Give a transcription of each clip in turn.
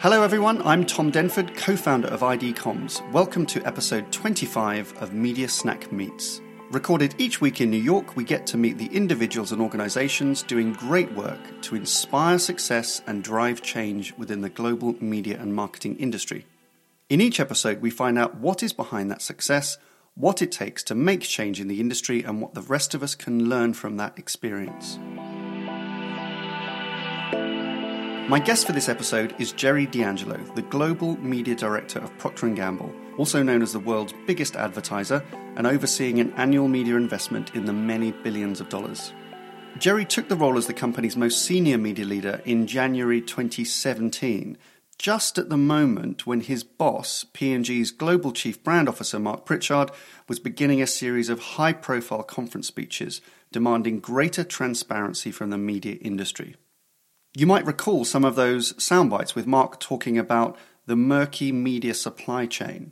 Hello, everyone. I'm Tom Denford, co founder of ID Comms. Welcome to episode 25 of Media Snack Meets. Recorded each week in New York, we get to meet the individuals and organizations doing great work to inspire success and drive change within the global media and marketing industry. In each episode, we find out what is behind that success, what it takes to make change in the industry, and what the rest of us can learn from that experience. My guest for this episode is Jerry D'Angelo, the Global Media Director of Procter & Gamble, also known as the world's biggest advertiser and overseeing an annual media investment in the many billions of dollars. Jerry took the role as the company's most senior media leader in January 2017, just at the moment when his boss, P&G's global chief brand officer Marc Pritchard, was beginning a series of high-profile conference speeches demanding greater transparency from the media industry. You might recall some of those soundbites with Mark talking about the murky media supply chain,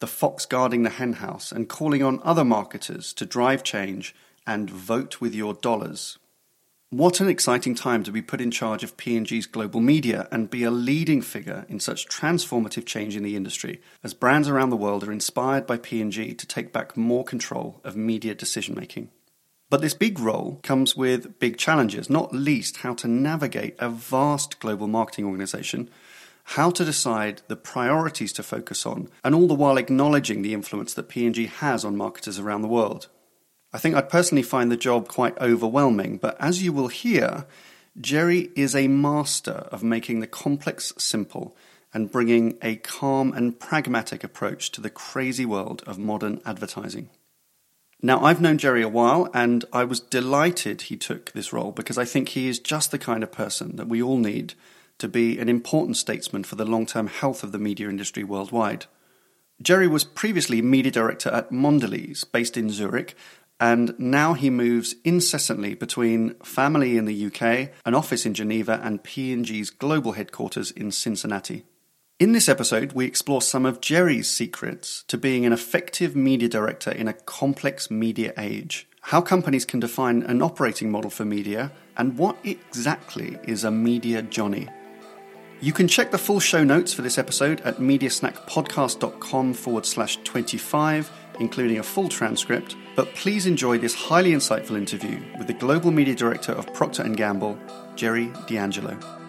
the fox guarding the henhouse, and calling on other marketers to drive change and vote with your dollars. What an exciting time to be put in charge of P&G's global media and be a leading figure in such transformative change in the industry as brands around the world are inspired by P&G to take back more control of media decision making. But this big role comes with big challenges, not least how to navigate a vast global marketing organization, how to decide the priorities to focus on, and all the while acknowledging the influence that P&G has on marketers around the world. I think I'd personally find the job quite overwhelming, but as you will hear, Jerry is a master of making the complex simple and bringing a calm and pragmatic approach to the crazy world of modern advertising. Now, I've known Jerry a while, and I was delighted he took this role because I think he is just the kind of person that we all need to be an important statesman for the long term health of the media industry worldwide. Jerry was previously media director at Mondelez, based in Zurich, and now he moves incessantly between family in the UK, an office in Geneva, and P&G's global headquarters in Cincinnati. In this episode, we explore some of Jerry's secrets to being an effective media director in a complex media age, how companies can define an operating model for media, and what exactly is a media Johnny. You can check the full show notes for this episode at mediasnackpodcast.com forward slash 25, including a full transcript, but please enjoy this highly insightful interview with the Global Media Director of Procter & Gamble, Jerry D'Angelo.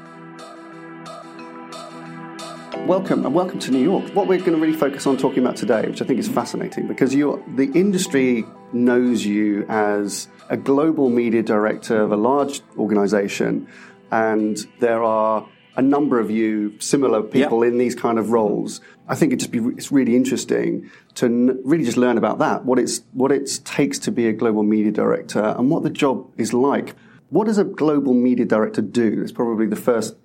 Welcome and welcome to New York. What we're going to really focus on talking about today, which I think is fascinating, because the industry knows you as a global media director of a large organization, and there are a number of you similar people yep. in these kind of roles. I think it'd just be it's really interesting to n- really just learn about that, what it's what it takes to be a global media director, and what the job is like. What does a global media director do? It's probably the first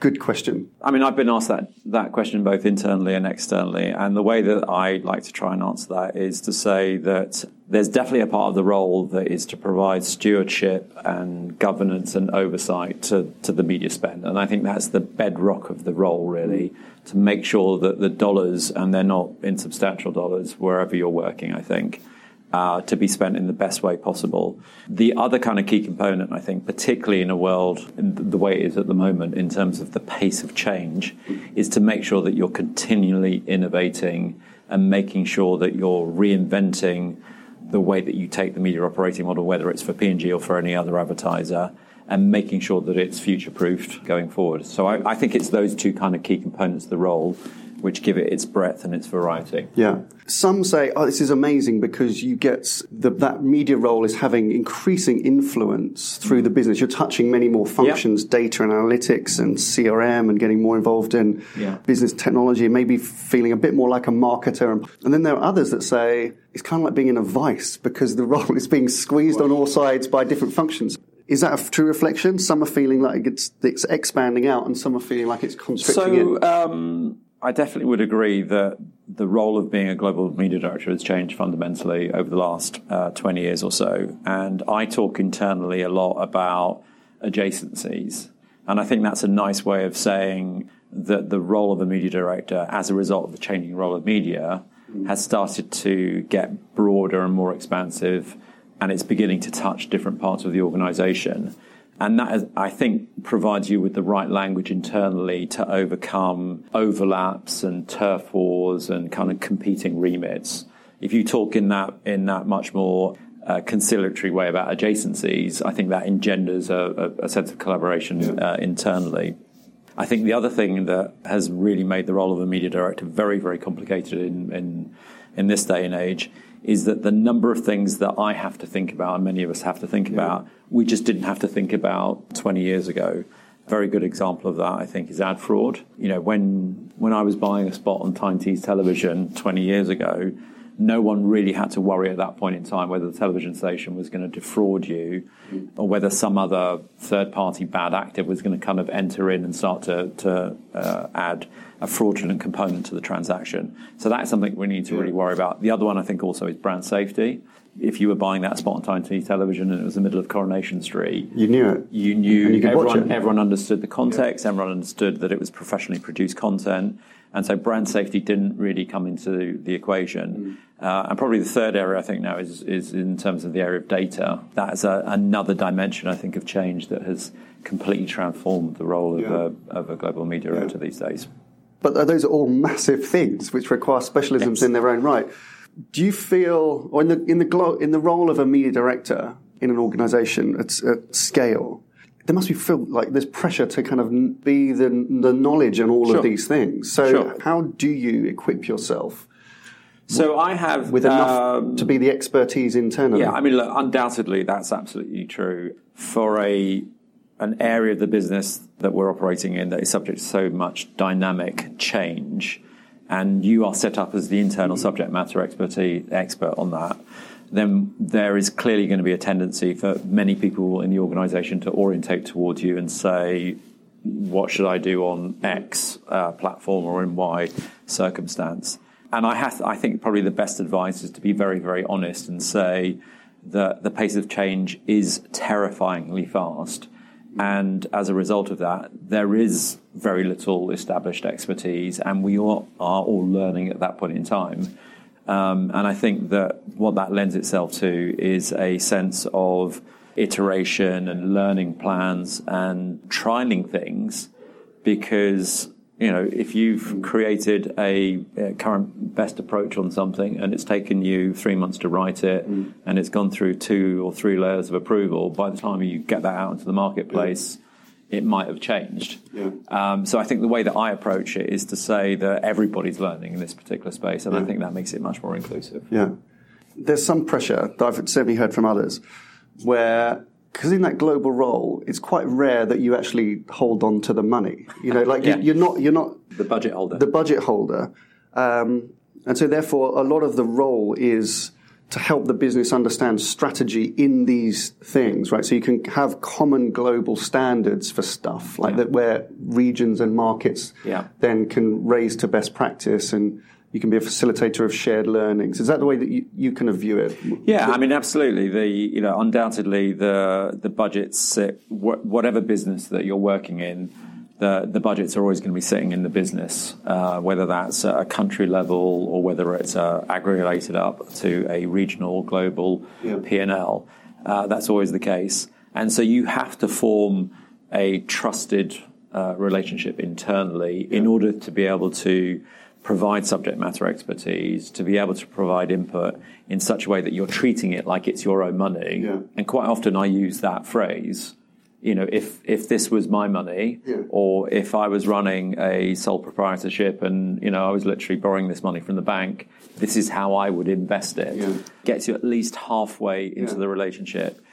Good question. I mean, I've been asked that, that question both internally and externally. And the way that I like to try and answer that is to say that there's definitely a part of the role that is to provide stewardship and governance and oversight to, to the media spend. And I think that's the bedrock of the role, really, to make sure that the dollars, and they're not insubstantial dollars wherever you're working, I think, uh, to be spent in the best way possible. The other kind of key component, I think, particularly in a world the way it is at the moment in terms of the pace of change, is to make sure that you're continually innovating and making sure that you're reinventing the way that you take the media operating model, whether it's for P&G or for any other advertiser, and making sure that it's future proofed going forward. So I, I think it's those two kind of key components of the role which give it its breadth and its variety. Yeah. Some say, oh, this is amazing because you get the, that media role is having increasing influence through the business. You're touching many more functions, yep. data and analytics and CRM and getting more involved in yeah. business technology, and maybe feeling a bit more like a marketer. And then there are others that say it's kind of like being in a vice because the role is being squeezed on all sides by different functions. Is that a true reflection? Some are feeling like it's, it's expanding out, and some are feeling like it's constricting so, um, I definitely would agree that the role of being a global media director has changed fundamentally over the last uh, 20 years or so. And I talk internally a lot about adjacencies. And I think that's a nice way of saying that the role of a media director, as a result of the changing role of media, has started to get broader and more expansive, and it's beginning to touch different parts of the organization. And that, is, I think, provides you with the right language internally to overcome overlaps and turf wars and kind of competing remits. If you talk in that in that much more uh, conciliatory way about adjacencies, I think that engenders a, a, a sense of collaboration yeah. uh, internally. I think the other thing that has really made the role of a media director very, very complicated in, in, in this day and age is that the number of things that I have to think about, and many of us have to think yeah. about, we just didn't have to think about 20 years ago. A very good example of that, I think, is ad fraud. You know, when when I was buying a spot on Tyne Tees television 20 years ago, no one really had to worry at that point in time whether the television station was going to defraud you or whether some other third party bad actor was going to kind of enter in and start to, to uh, add a fraudulent component to the transaction. So that's something we need to really worry about. The other one I think also is brand safety. If you were buying that spot on Tees television and it was the middle of Coronation Street, you knew it. You knew you everyone, everyone understood the context, yeah. everyone understood that it was professionally produced content. And so brand safety didn't really come into the equation. Mm. Uh, and probably the third area I think now is, is in terms of the area of data. That is a, another dimension I think of change that has completely transformed the role yeah. of, a, of, a, global media yeah. editor these days. But those are all massive things which require specialisms yes. in their own right. Do you feel, or in the in the glo- in the role of a media director in an organisation at, at scale, there must be feel like there's pressure to kind of be the, the knowledge and all sure. of these things. So sure. how do you equip yourself? So with, I have with enough um, to be the expertise internally. Yeah, I mean, look, undoubtedly that's absolutely true for a an area of the business that we're operating in that is subject to so much dynamic change, and you are set up as the internal subject matter expertise expert on that then there is clearly going to be a tendency for many people in the organization to orientate towards you and say, what should I do on X uh, platform or in Y circumstance? And I, have, I think probably the best advice is to be very, very honest and say that the pace of change is terrifyingly fast. And as a result of that, there is very little established expertise, and we all are all learning at that point in time. Um, and I think that what that lends itself to is a sense of iteration and learning plans and trialing things because you know if you've created a, a, current best approach on something and it's taken you three months to write it mm. and it's gone through two or three layers of approval by the time you get that out into the marketplace it might have changed. Yeah. Um, so I think the way that I approach it is to say that everybody's learning in this particular space, and yeah. I think that makes it much more inclusive. Yeah. There's some pressure that I've certainly heard from others where because in that global role, it's quite rare that you actually hold on to the money. You know, like yeah. you, are not you're not the budget holder. The budget holder, um, and so therefore, a lot of the role is to help the business understand strategy in these things, right? So you can have common global standards for stuff like yeah. that, where regions and markets yeah. then can raise to best practice and you can be a facilitator of shared learnings. Is that the way that you, you kind of view it? Yeah, I mean, absolutely. The you know, undoubtedly, the the budgets whatever business that you're working in the, the budgets are always going to be sitting in the business, uh, whether that's at a country level or whether it's uh, aggregated up to a regional, global yeah. P&L. Uh, that's always the case. And so you have to form a trusted uh, relationship internally yeah. in order to be able to provide subject matter expertise, to be able to provide input in such a way that you're treating it like it's your own money. Yeah. And quite often I use that phrase you know, if if this was my money, yeah. or if I was running a sole proprietorship and you know I was literally borrowing this money from the bank, this is how I would invest it. Yeah. Gets you at least halfway into yeah. the relationship.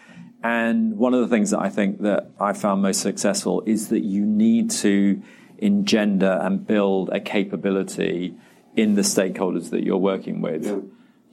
And one of the things that I think that I found most successful is that you need to engender and build a capability in the stakeholders that you're working with.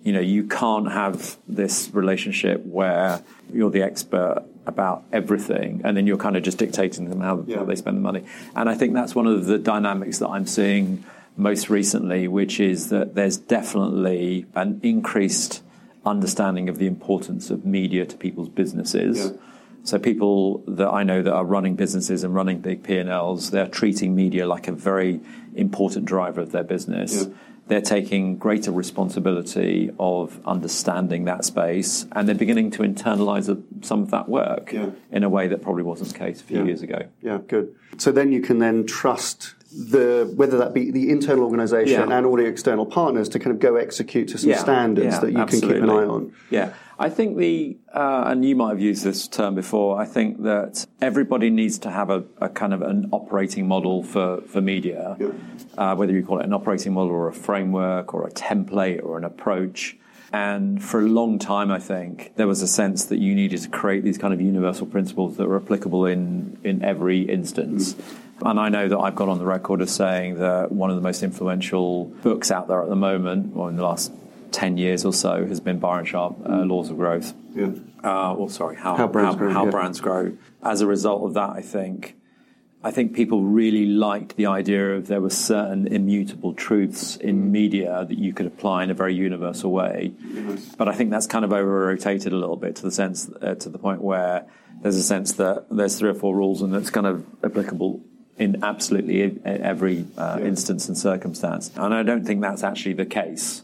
You know, you can't have this relationship where you're the expert about everything, and then you're kind of just dictating to them how, yeah. how, they spend the money. And I think that's one of the dynamics that I'm seeing most recently, which is that there's definitely an increased understanding of the importance of media to people's businesses. Yeah. So people that I know that are running businesses and running big P&Ls, they're treating media like a very important driver of their business. Yeah. They're taking greater responsibility of understanding that space and they're beginning to internalize some of that work Yeah. in a way that probably wasn't the case a few Yeah. years ago. Yeah, good. So then you can then trust the whether that be the internal organisation Yeah. and all the external partners to kind of go execute to some standards that you can keep an eye on. Yeah, I think the uh, and you might have used this term before. I think that everybody needs to have a, a kind of an operating model for for media, uh, whether you call it an operating model or a framework or a template or an approach. And for a long time, I think there was a sense that you needed to create these kind of universal principles that were applicable in in every instance. And I know that I've got on the record as saying that one of the most influential books out there at the moment, or in the last 10 years or so, has been Byron Sharp, uh, Laws of Growth. Yeah. Uh, well, sorry, How, How Brands Grow, How yeah. Brands Grow. As a result of that, I think, I think people really liked the idea of there were certain immutable truths in media that you could apply in a very universal way. But I think that's kind of over rotated a little bit to the sense, uh, to the point where there's a sense that there's three or four rules and it's kind of applicable in absolutely every uh, instance and circumstance. And I don't think that's actually the case.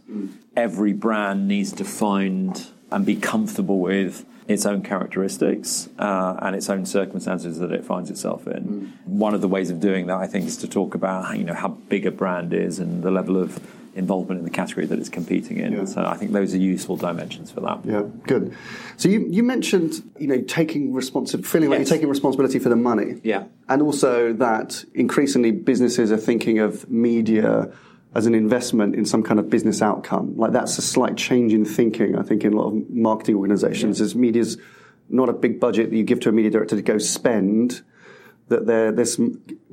Every brand needs to find and be comfortable with its own characteristics uh, and its own circumstances that it finds itself in. One of the ways of doing that, I think, is to talk about you know how big a brand is and the level of involvement in the category that it's competing in. Yeah. So I think those are useful dimensions for that. Yeah, good. So you, you mentioned you know taking responsi- feeling like you're taking responsibility for the money. Yeah. and also that increasingly businesses are thinking of media as an investment in some kind of business outcome. Like that's a slight change in thinking. I think in a lot of marketing organisations, as media's not a big budget that you give to a media director to go spend. That there, there's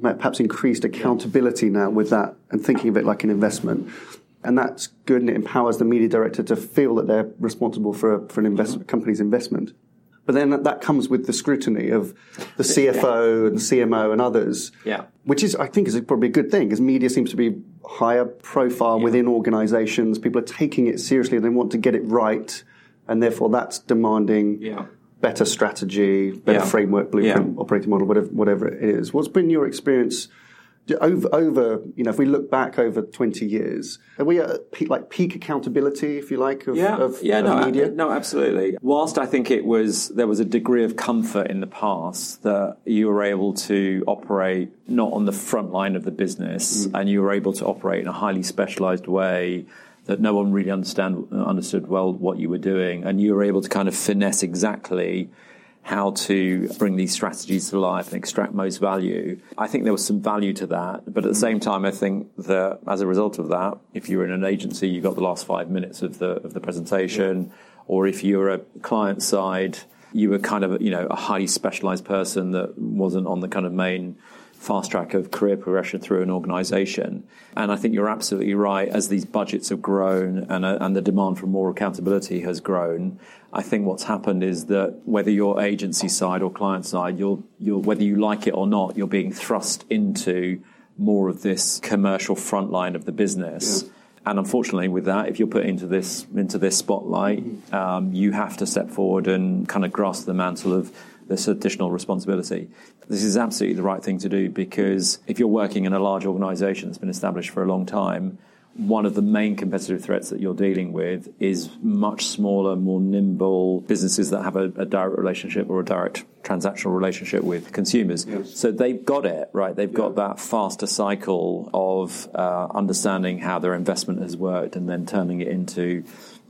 perhaps increased accountability now with that and thinking of it like an investment. And that's good and it empowers the media director to feel that they're responsible for, a, for an investment, company's investment. But then that, comes with the scrutiny of the CFO and CMO and others. Yeah. Which is, I think, is probably a good thing because media seems to be higher profile within organizations. People are taking it seriously. They want to get it right. And therefore that's demanding Yeah. Better strategy, better Yeah. framework, blueprint, Yeah. operating model, whatever, whatever it is. What's been your experience over, over, you know, if we look back over 20 years, are we at peak, like peak accountability, if you like, of, yeah, of, yeah, of no, media? no, absolutely. Whilst I think it was there was a degree of comfort in the past that you were able to operate not on the front line of the business, mm. and you were able to operate in a highly specialised way that no one really understand uh, understood well what you were doing, and you were able to kind of finesse exactly how to bring these strategies to life and extract most value. I think there was some value to that, but at the same time, I think that as a result of that, if you were in an agency, you got the last five minutes of the of the presentation, or if you were a client side, you were kind of you know a highly specialized person that wasn't on the kind of main fast track of career progression through an organization. And I think you're absolutely right. As these budgets have grown and, uh, and the demand for more accountability has grown, I think what's happened is that whether you're agency side or client side, you're, you're, whether you like it or not, you're being thrust into more of this commercial front line of the business. And unfortunately, with that, if you're put into this into this spotlight, um, you have to step forward and kind of grasp the mantle of this additional responsibility. This is absolutely the right thing to do because if you're working in a large organisation that's been established for a long time, one of the main competitive threats that you're dealing with is much smaller, more nimble businesses that have a, a direct relationship or a direct transactional relationship with consumers. So they've got it, right? They've got that faster cycle of uh, understanding how their investment has worked and then turning it into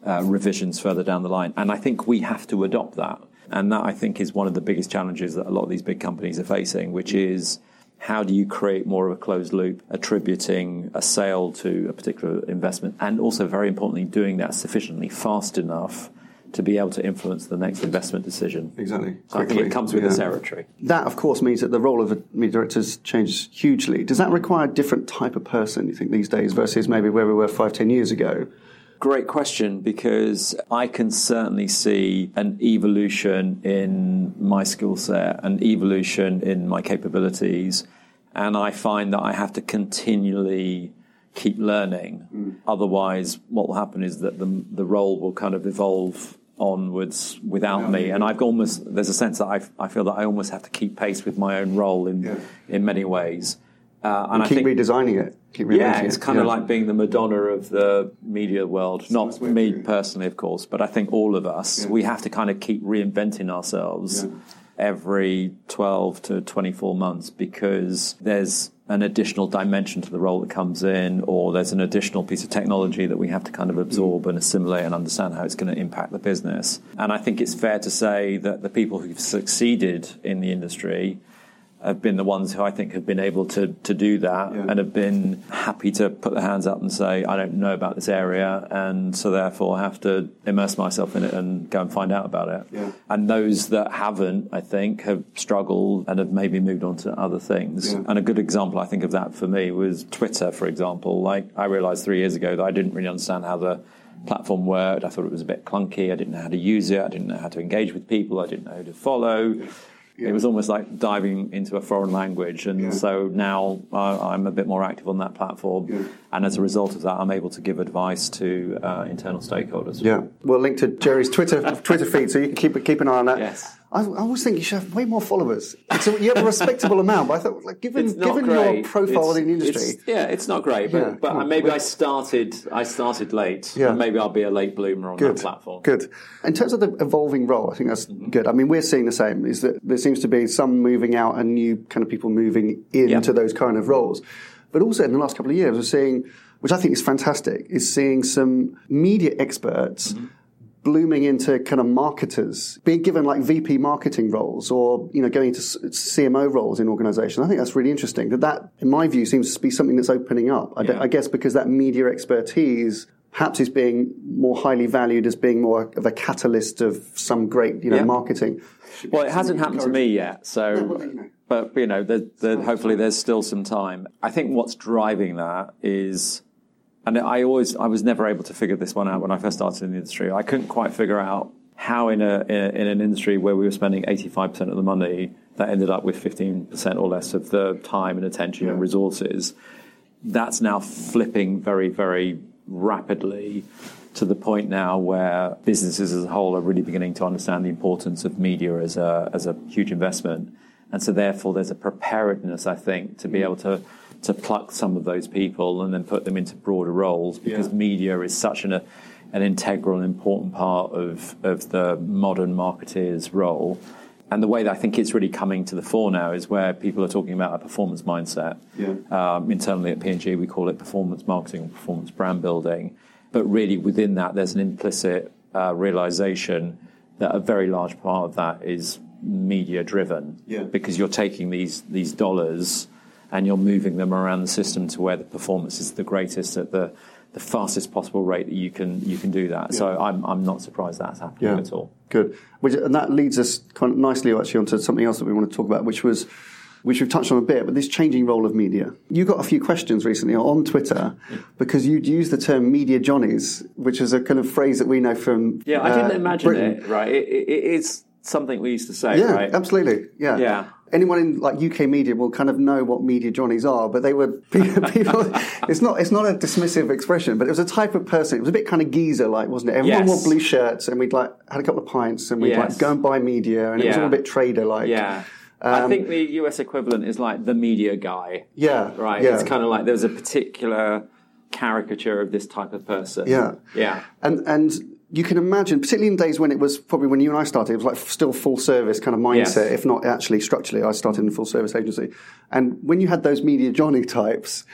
uh, revisions further down the line. And I think we have to adopt that. And that, I think, is one of the biggest challenges that a lot of these big companies are facing, which is how do you create more of a closed loop, attributing a sale to a particular investment, and also, very importantly, doing that sufficiently fast enough to be able to influence the next investment decision. Exactly. So I think it comes with Yeah. the territory. That, of course, means that the role of a media director has changed hugely. Does that require a different type of person, you think, these days versus maybe where we were five, ten years ago? Great question because I can certainly see an evolution in my skill set, an evolution in my capabilities, and I find that I have to continually keep learning. Otherwise, what will happen is that the, the role will kind of evolve onwards without me, and I've almost there's a sense that I, I feel that I almost have to keep pace with my own role in Yeah. in many ways. Uh, and, and keep think, redesigning it. Keep yeah, it's kind yeah. of like being the Madonna of the media world. Not me personally, of course, but I think all of us, yeah. we have to kind of keep reinventing ourselves yeah. every 12 to 24 months because there's an additional dimension to the role that comes in, or there's an additional piece of technology that we have to kind of absorb and assimilate and understand how it's going to impact the business. And I think it's fair to say that the people who've succeeded in the industry have been the ones who I think have been able to to do that yeah. and have been happy to put their hands up and say, I don't know about this area, and so therefore I have to immerse myself in it and go and find out about it. Yeah. And those that haven't, I think, have struggled and have maybe moved on to other things. Yeah. And a good example, I think, of that for me was Twitter, for example. Like I realized three years ago that I didn't really understand how the platform worked. I thought it was a bit clunky. I didn't know how to use it. I didn't know how to engage with people. I didn't know who to follow. Yeah. It was almost like diving into a foreign language. And yeah. so now uh, I'm a bit more active on that platform. Yeah. And as a result of that, I'm able to give advice to uh, internal stakeholders. Yeah. We'll link to Jerry's Twitter Twitter feed so you can keep, keep an eye on that. Yes. I, I always think you should have way more followers. A, you have a respectable amount, but I thought, like, given given your profile it's, in the industry, it's, yeah, it's not great. But, yeah, but maybe I started I started late. Yeah. maybe I'll be a late bloomer on good, that platform. Good. In terms of the evolving role, I think that's mm-hmm. good. I mean, we're seeing the same. Is that there seems to be some moving out and new kind of people moving into yeah. those kind of roles, but also in the last couple of years, we're seeing, which I think is fantastic, is seeing some media experts. Mm-hmm blooming into kind of marketers, being given like VP marketing roles or, you know, going into CMO roles in organizations. I think that's really interesting. That that, in my view, seems to be something that's opening up. I, yeah. I guess because that media expertise perhaps is being more highly valued as being more of a catalyst of some great, you know, yeah. marketing. Well, it hasn't happened to me yet, so. No, well, you know. But you know, the, the, hopefully there's still some time. I think what's driving that is and I always, I was never able to figure this one out when I first started in the industry. I couldn't quite figure out how in a, in, an industry where we were spending 85% of the money that ended up with 15% or less of the time and attention yeah. and resources, that's now flipping very, very rapidly to the point now where businesses as a whole are really beginning to understand the importance of media as a, as a huge investment. And so therefore there's a preparedness, I think, to be mm. able to to pluck some of those people and then put them into broader roles because yeah. media is such an, an integral and important part of, of the modern marketeer's role. And the way that I think it's really coming to the fore now is where people are talking about a performance mindset. Yeah. Um, internally at P&G, we call it performance marketing, performance brand building. But really, within that, there's an implicit uh, realization that a very large part of that is media driven. Yeah. Because you're taking these these dollars and you're moving them around the system to where the performance is the greatest at the, the fastest possible rate that you can you can do that. Yeah. So I'm I'm not surprised that's happening yeah. at all. Good, which, and that leads us kind of nicely actually onto something else that we want to talk about, which was which we've touched on a bit, but this changing role of media. You got a few questions recently on Twitter because you'd used the term media johnnies, which is a kind of phrase that we know from. Yeah, I didn't uh, imagine Britain. it, right? It, it, it's something we used to say, yeah, right? absolutely. Yeah. Yeah anyone in like UK media will kind of know what media johnnies are, but they were people. it's not it's not a dismissive expression, but it was a type of person. It was a bit kind of geezer like, wasn't it? Everyone yes. wore blue shirts, and we'd like had a couple of pints, and we'd yes. like go and buy media, and yeah. it was all a bit trader like. Yeah. Um, I think the US equivalent is like the media guy. Yeah. Right. Yeah. It's kind of like there's a particular caricature of this type of person. Yeah. Yeah. And and you can imagine, particularly in days when it was probably when you and I started, it was like still full service kind of mindset, yes. if not actually structurally. I started in full service agency. And when you had those media Johnny types,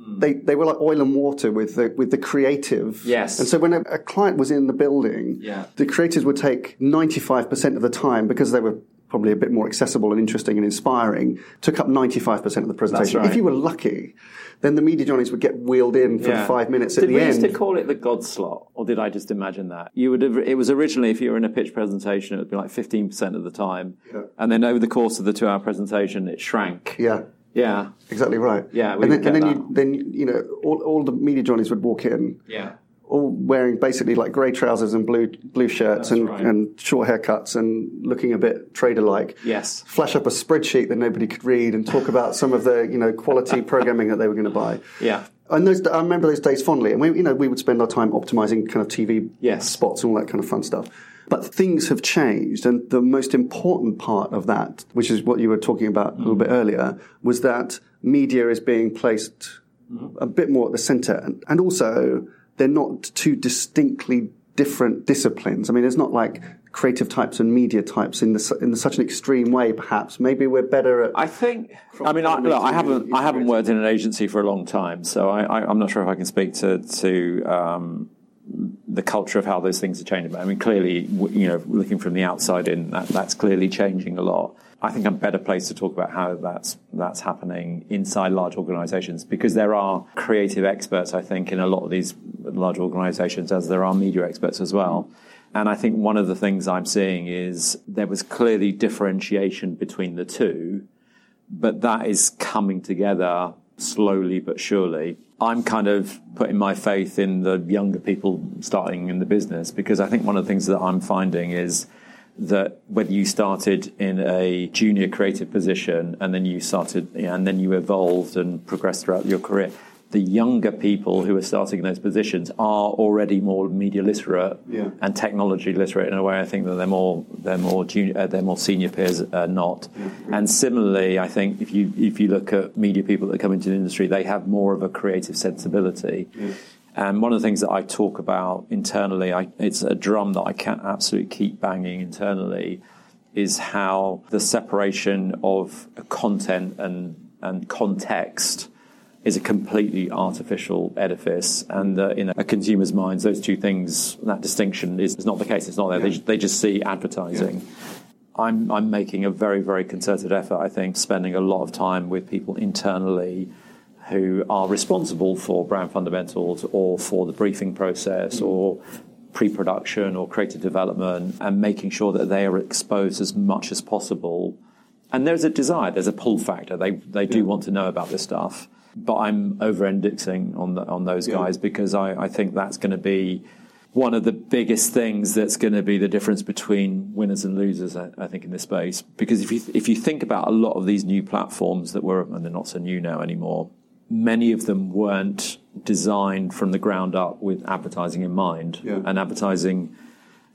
mm. they, they were like oil and water with the, with the creative. Yes. And so when a, a client was in the building, yeah. the creatives would take 95% of the time because they were probably a bit more accessible and interesting and inspiring, took up 95% of the presentation. Right. If you were lucky, then the media johnnies would get wheeled in for yeah. five minutes at did the end. Did we used to call it the God slot, or did I just imagine that? You would have, it was originally, if you were in a pitch presentation, it would be like 15% of the time. Yeah. And then over the course of the two hour presentation, it shrank. Yeah. Yeah, exactly right. Yeah, and then, and then you then you know all, all the media johnnies would walk in. Yeah, all wearing basically like grey trousers and blue blue shirts and, right. and short haircuts and looking a bit trader like. Yes. Flash up a spreadsheet that nobody could read and talk about some of the you know quality programming that they were going to buy. Yeah. And those, I remember those days fondly, and we, you know, we would spend our time optimizing kind of TV yes. spots and all that kind of fun stuff. But things have changed. And the most important part of that, which is what you were talking about a little mm-hmm. bit earlier, was that media is being placed mm-hmm. a bit more at the center. And, and also, they're not two distinctly different disciplines. I mean, it's not like creative types and media types in, the, in such an extreme way. Perhaps maybe we're better at. I think. I mean, I, look, I haven't. I haven't worked in an agency for a long time, so I, am not sure if I can speak to to um, the culture of how those things are changing. I mean, clearly, you know, looking from the outside in, that, that's clearly changing a lot. I think I'm better placed to talk about how that's that's happening inside large organisations because there are creative experts. I think in a lot of these large organisations, as there are media experts as well. And I think one of the things I'm seeing is there was clearly differentiation between the two, but that is coming together slowly but surely. I'm kind of putting my faith in the younger people starting in the business because I think one of the things that I'm finding is that whether you started in a junior creative position and then you started and then you evolved and progressed throughout your career, the younger people who are starting in those positions are already more media literate yeah. and technology literate in a way. I think that they're more they're more junior, uh, they're more senior peers are not. Yeah. And similarly, I think if you if you look at media people that come into the industry, they have more of a creative sensibility. Yeah. And one of the things that I talk about internally, I, it's a drum that I can't absolutely keep banging internally, is how the separation of content and and context is a completely artificial edifice, and uh, in a consumer's minds, those two things, that distinction is, is not the case. It's not there. Yeah. They, they, just see advertising. Yeah. I'm, I'm making a very, very concerted effort, I think, spending a lot of time with people internally who are responsible for brand fundamentals or for the briefing process mm. or pre-production or creative development and making sure that they are exposed as much as possible. And there's a desire, there's a pull factor. They, they do yeah. want to know about this stuff but I'm over indexing on the, on those guys because I, I think that's going to be one of the biggest things that's going to be the difference between winners and losers, I, I, think, in this space. Because if you if you think about a lot of these new platforms that were, and they're not so new now anymore, many of them weren't designed from the ground up with advertising in mind, yeah. and advertising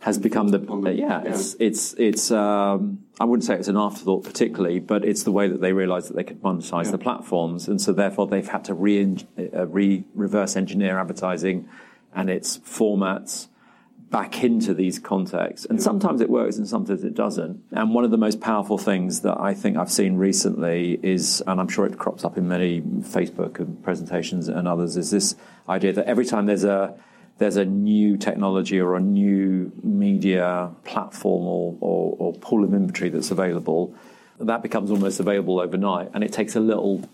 has become the, the yeah, yeah, it's it's it's um, I wouldn't say it's an afterthought particularly, but it's the way that they realised that they could monetize yeah. the platforms, and so therefore they've had to re, uh, re reverse engineer advertising and its formats back into these contexts. And sometimes it works and sometimes it doesn't. And one of the most powerful things that I think I've seen recently is, and I'm sure it crops up in many Facebook presentations and others, is this idea that every time there's a there's a new technology or a new media platform or, or, or pool of inventory that's available, that becomes almost available overnight. And it takes a little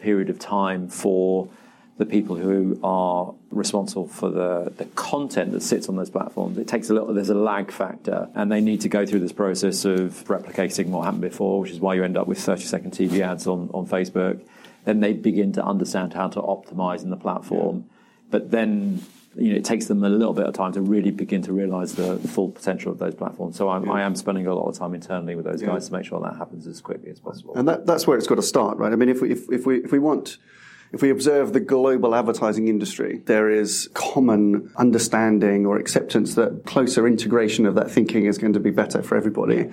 period of time for the people who are responsible for the, the content that sits on those platforms. It takes a little, there's a lag factor, and they need to go through this process of replicating what happened before, which is why you end up with 30 second TV ads on, on Facebook. Then they begin to understand how to optimize in the platform. But then you know, it takes them a little bit of time to really begin to realize the, full potential of those platforms. So I'm, yeah. I am spending a lot of time internally with those yeah. guys to make sure that happens as quickly as possible. And that, that's where it's got to start, right? I mean, if we, if, if we, if we want, if we observe the global advertising industry, there is common understanding or acceptance that closer integration of that thinking is going to be better for everybody.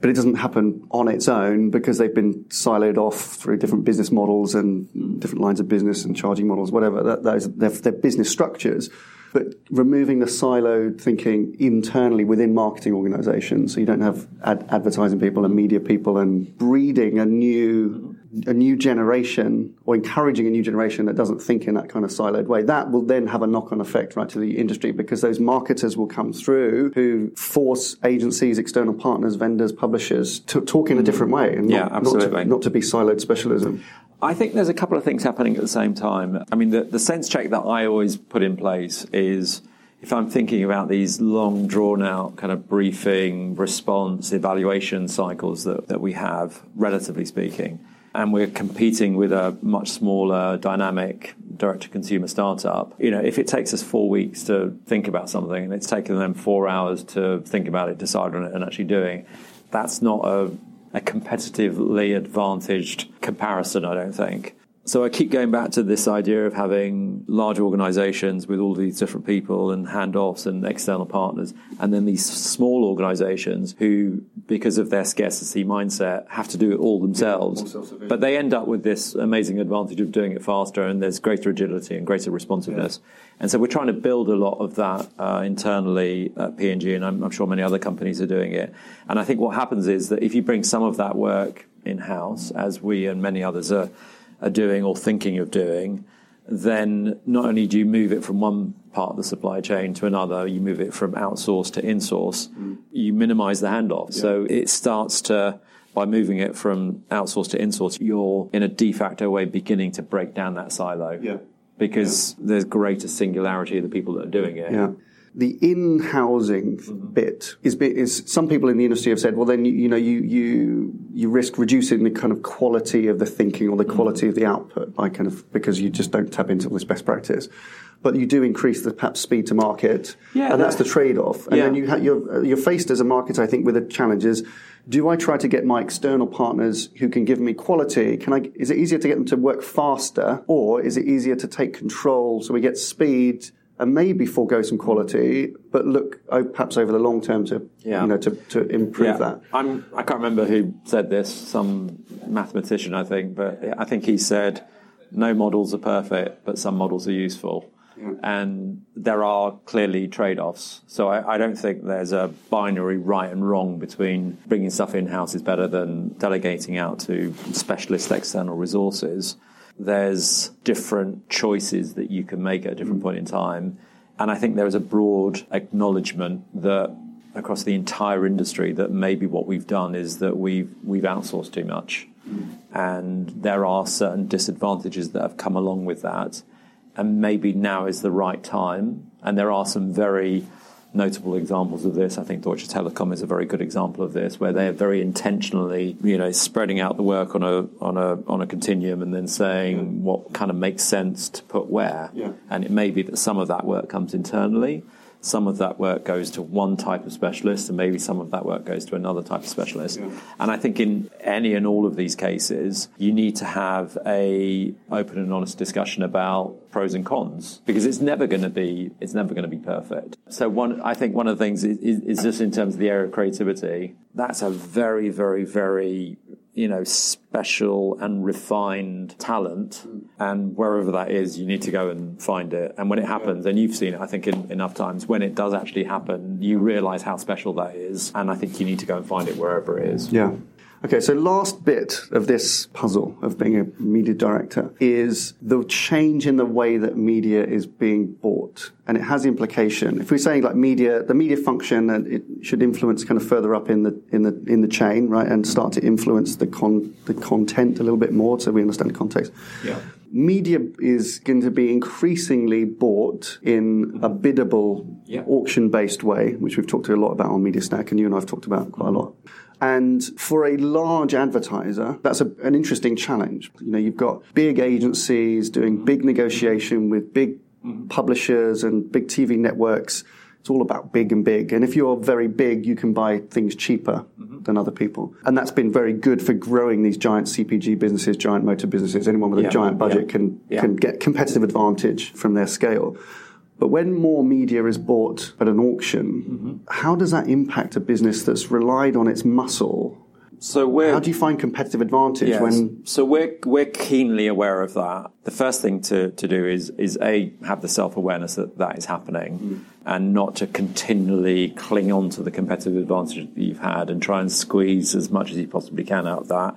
But it doesn't happen on its own because they've been siloed off through different business models and different lines of business and charging models, whatever. That, those, they're, they're business structures but removing the siloed thinking internally within marketing organizations so you don't have ad- advertising people and media people and breeding a new a new generation or encouraging a new generation that doesn't think in that kind of siloed way, that will then have a knock-on effect right to the industry because those marketers will come through who force agencies, external partners, vendors, publishers to talk in a different way and yeah, not, not, to, not to be siloed specialism. I think there's a couple of things happening at the same time. I mean, the, the sense check that I always put in place is if I'm thinking about these long drawn out kind of briefing, response, evaluation cycles that, that we have, relatively speaking, and we're competing with a much smaller, dynamic, direct to consumer startup, you know, if it takes us four weeks to think about something and it's taken them four hours to think about it, decide on it, and actually doing, that's not a, a competitively advantaged comparison, I don't think. So I keep going back to this idea of having large organizations with all these different people and handoffs and external partners, and then these small organizations who, because of their scarcity mindset, have to do it all themselves. Yeah, but they end up with this amazing advantage of doing it faster, and there's greater agility and greater responsiveness. Yeah. And so we're trying to build a lot of that uh, internally at P&G, and I'm, I'm sure many other companies are doing it. And I think what happens is that if you bring some of that work in house, as we and many others are are doing or thinking of doing, then not only do you move it from one part of the supply chain to another, you move it from outsource to insource, mm. you minimize the handoff. Yeah. So it starts to, by moving it from outsource to insource, you're in a de facto way beginning to break down that silo. Yeah. Because yeah. there's greater singularity of the people that are doing it. Yeah the in-housing mm-hmm. bit is, is some people in the industry have said, well, then you, you, know you you you risk reducing the kind of quality of the thinking or the mm-hmm. quality of the output by kind of because you just don't tap into all this best practice. But you do increase the perhaps speed to market, yeah, and that's the trade-off. And yeah. then you ha- you're you're faced as a market, I think, with the challenges. Do I try to get my external partners who can give me quality? Can I? Is it easier to get them to work faster, or is it easier to take control so we get speed? And maybe forego some quality, but look oh, perhaps over the long term to yeah. you know to, to improve yeah. that. I'm I can't remember who said this, some mathematician I think, but I think he said no models are perfect, but some models are useful. Yeah. And there are clearly trade offs. So I, I, don't think there's a binary right and wrong between bringing stuff in house is better than delegating out to specialist external resources there's different choices that you can make at a different mm. point in time. And I think there is a broad acknowledgement that across the entire industry that maybe what we've done is that we've we've outsourced too much. Mm. And there are certain disadvantages that have come along with that. And maybe now is the right time. And there are some very notable examples of this. I think Deutsche Telekom is a very good example of this, where they're very intentionally, you know, spreading out the work on a on a on a continuum and then saying yeah. what kind of makes sense to put where. Yeah. And it may be that some of that work comes internally, some of that work goes to one type of specialist, and maybe some of that work goes to another type of specialist. Yeah. And I think in any and all of these cases, you need to have a open and honest discussion about pros and cons because it's never going to be it's never going to be perfect. So one, I think one of the things is, is, is just in terms of the area of creativity. That's a very, very, very you know, special and refined talent. Mm. And wherever that is, you need to go and find it. And when it happens, and you've seen it, I think, in, enough times, when it does actually happen, you realize how special that is. And I think you need to go and find it wherever it is. Yeah. Okay, so last bit of this puzzle of being a media director is the change in the way that media is being bought. And it has implication. If we're saying like media, the media function, and it should influence kind of further up in the, in the, in the chain, right? And start to influence the con, the content a little bit more so we understand the context. Yeah. Media is going to be increasingly bought in a biddable, yeah. auction based way, which we've talked a lot about on Media Snack, and you and I have talked about quite a lot. And for a large advertiser, that's a, an interesting challenge. You know, you've got big agencies doing big negotiation with big mm-hmm. publishers and big TV networks. It's all about big and big. And if you're very big, you can buy things cheaper mm-hmm. than other people. And that's been very good for growing these giant CPG businesses, giant motor businesses. Anyone with a giant budget yeah, can, yeah. can get competitive advantage from their scale. But when more media is bought at an auction, mm-hmm. how does that impact a business that's relied on its muscle? So how do you find competitive advantage yes. when? So we're we're keenly aware of that. The first thing to, to do is is a have the self awareness that that is happening, mm. and not to continually cling on to the competitive advantage that you've had and try and squeeze as much as you possibly can out of that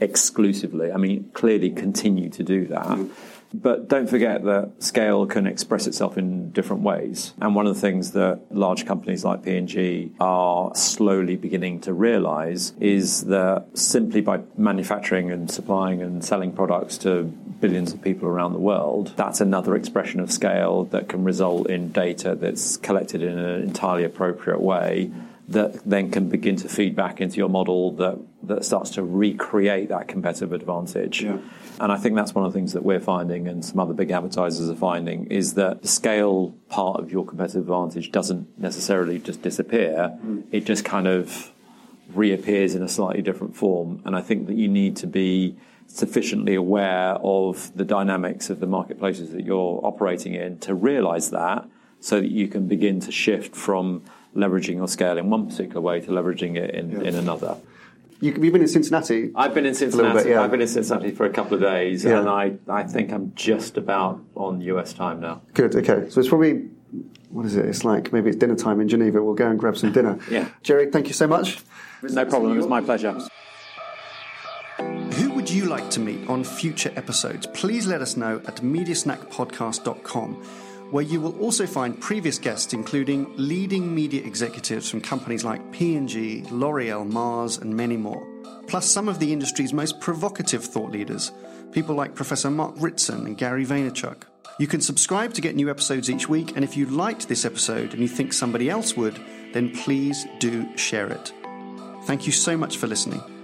exclusively. I mean, clearly continue to do that. Mm but don't forget that scale can express itself in different ways. And one of the things that large companies like P&G are slowly beginning to realize is that simply by manufacturing and supplying and selling products to billions of people around the world, that's another expression of scale that can result in data that's collected in an entirely appropriate way that then can begin to feed back into your model that, that starts to recreate that competitive advantage. Yeah. And I think that's one of the things that we're finding and some other big advertisers are finding is that the scale part of your competitive advantage doesn't necessarily just disappear. Mm. It just kind of reappears in a slightly different form. And I think that you need to be sufficiently aware of the dynamics of the marketplaces that you're operating in to realize that so that you can begin to shift from leveraging your scale in one particular way to leveraging it in, yeah. in another. You, have been in Cincinnati. I've been in Cincinnati. Bit, yeah. I've been in Cincinnati for a couple of days, yeah. and I, I think I'm just about on US time now. Good. Okay, so it's probably what is it? It's like maybe it's dinner time in Geneva. We'll go and grab some dinner. yeah. Jerry, thank you so much. No problem. It was my pleasure. Who would you like to meet on future episodes? Please let us know at mediasnackpodcast.com where you will also find previous guests including leading media executives from companies like P&G, L'Oreal, Mars and many more. Plus some of the industry's most provocative thought leaders, people like Professor Mark Ritson and Gary Vaynerchuk. You can subscribe to get new episodes each week and if you liked this episode and you think somebody else would, then please do share it. Thank you so much for listening.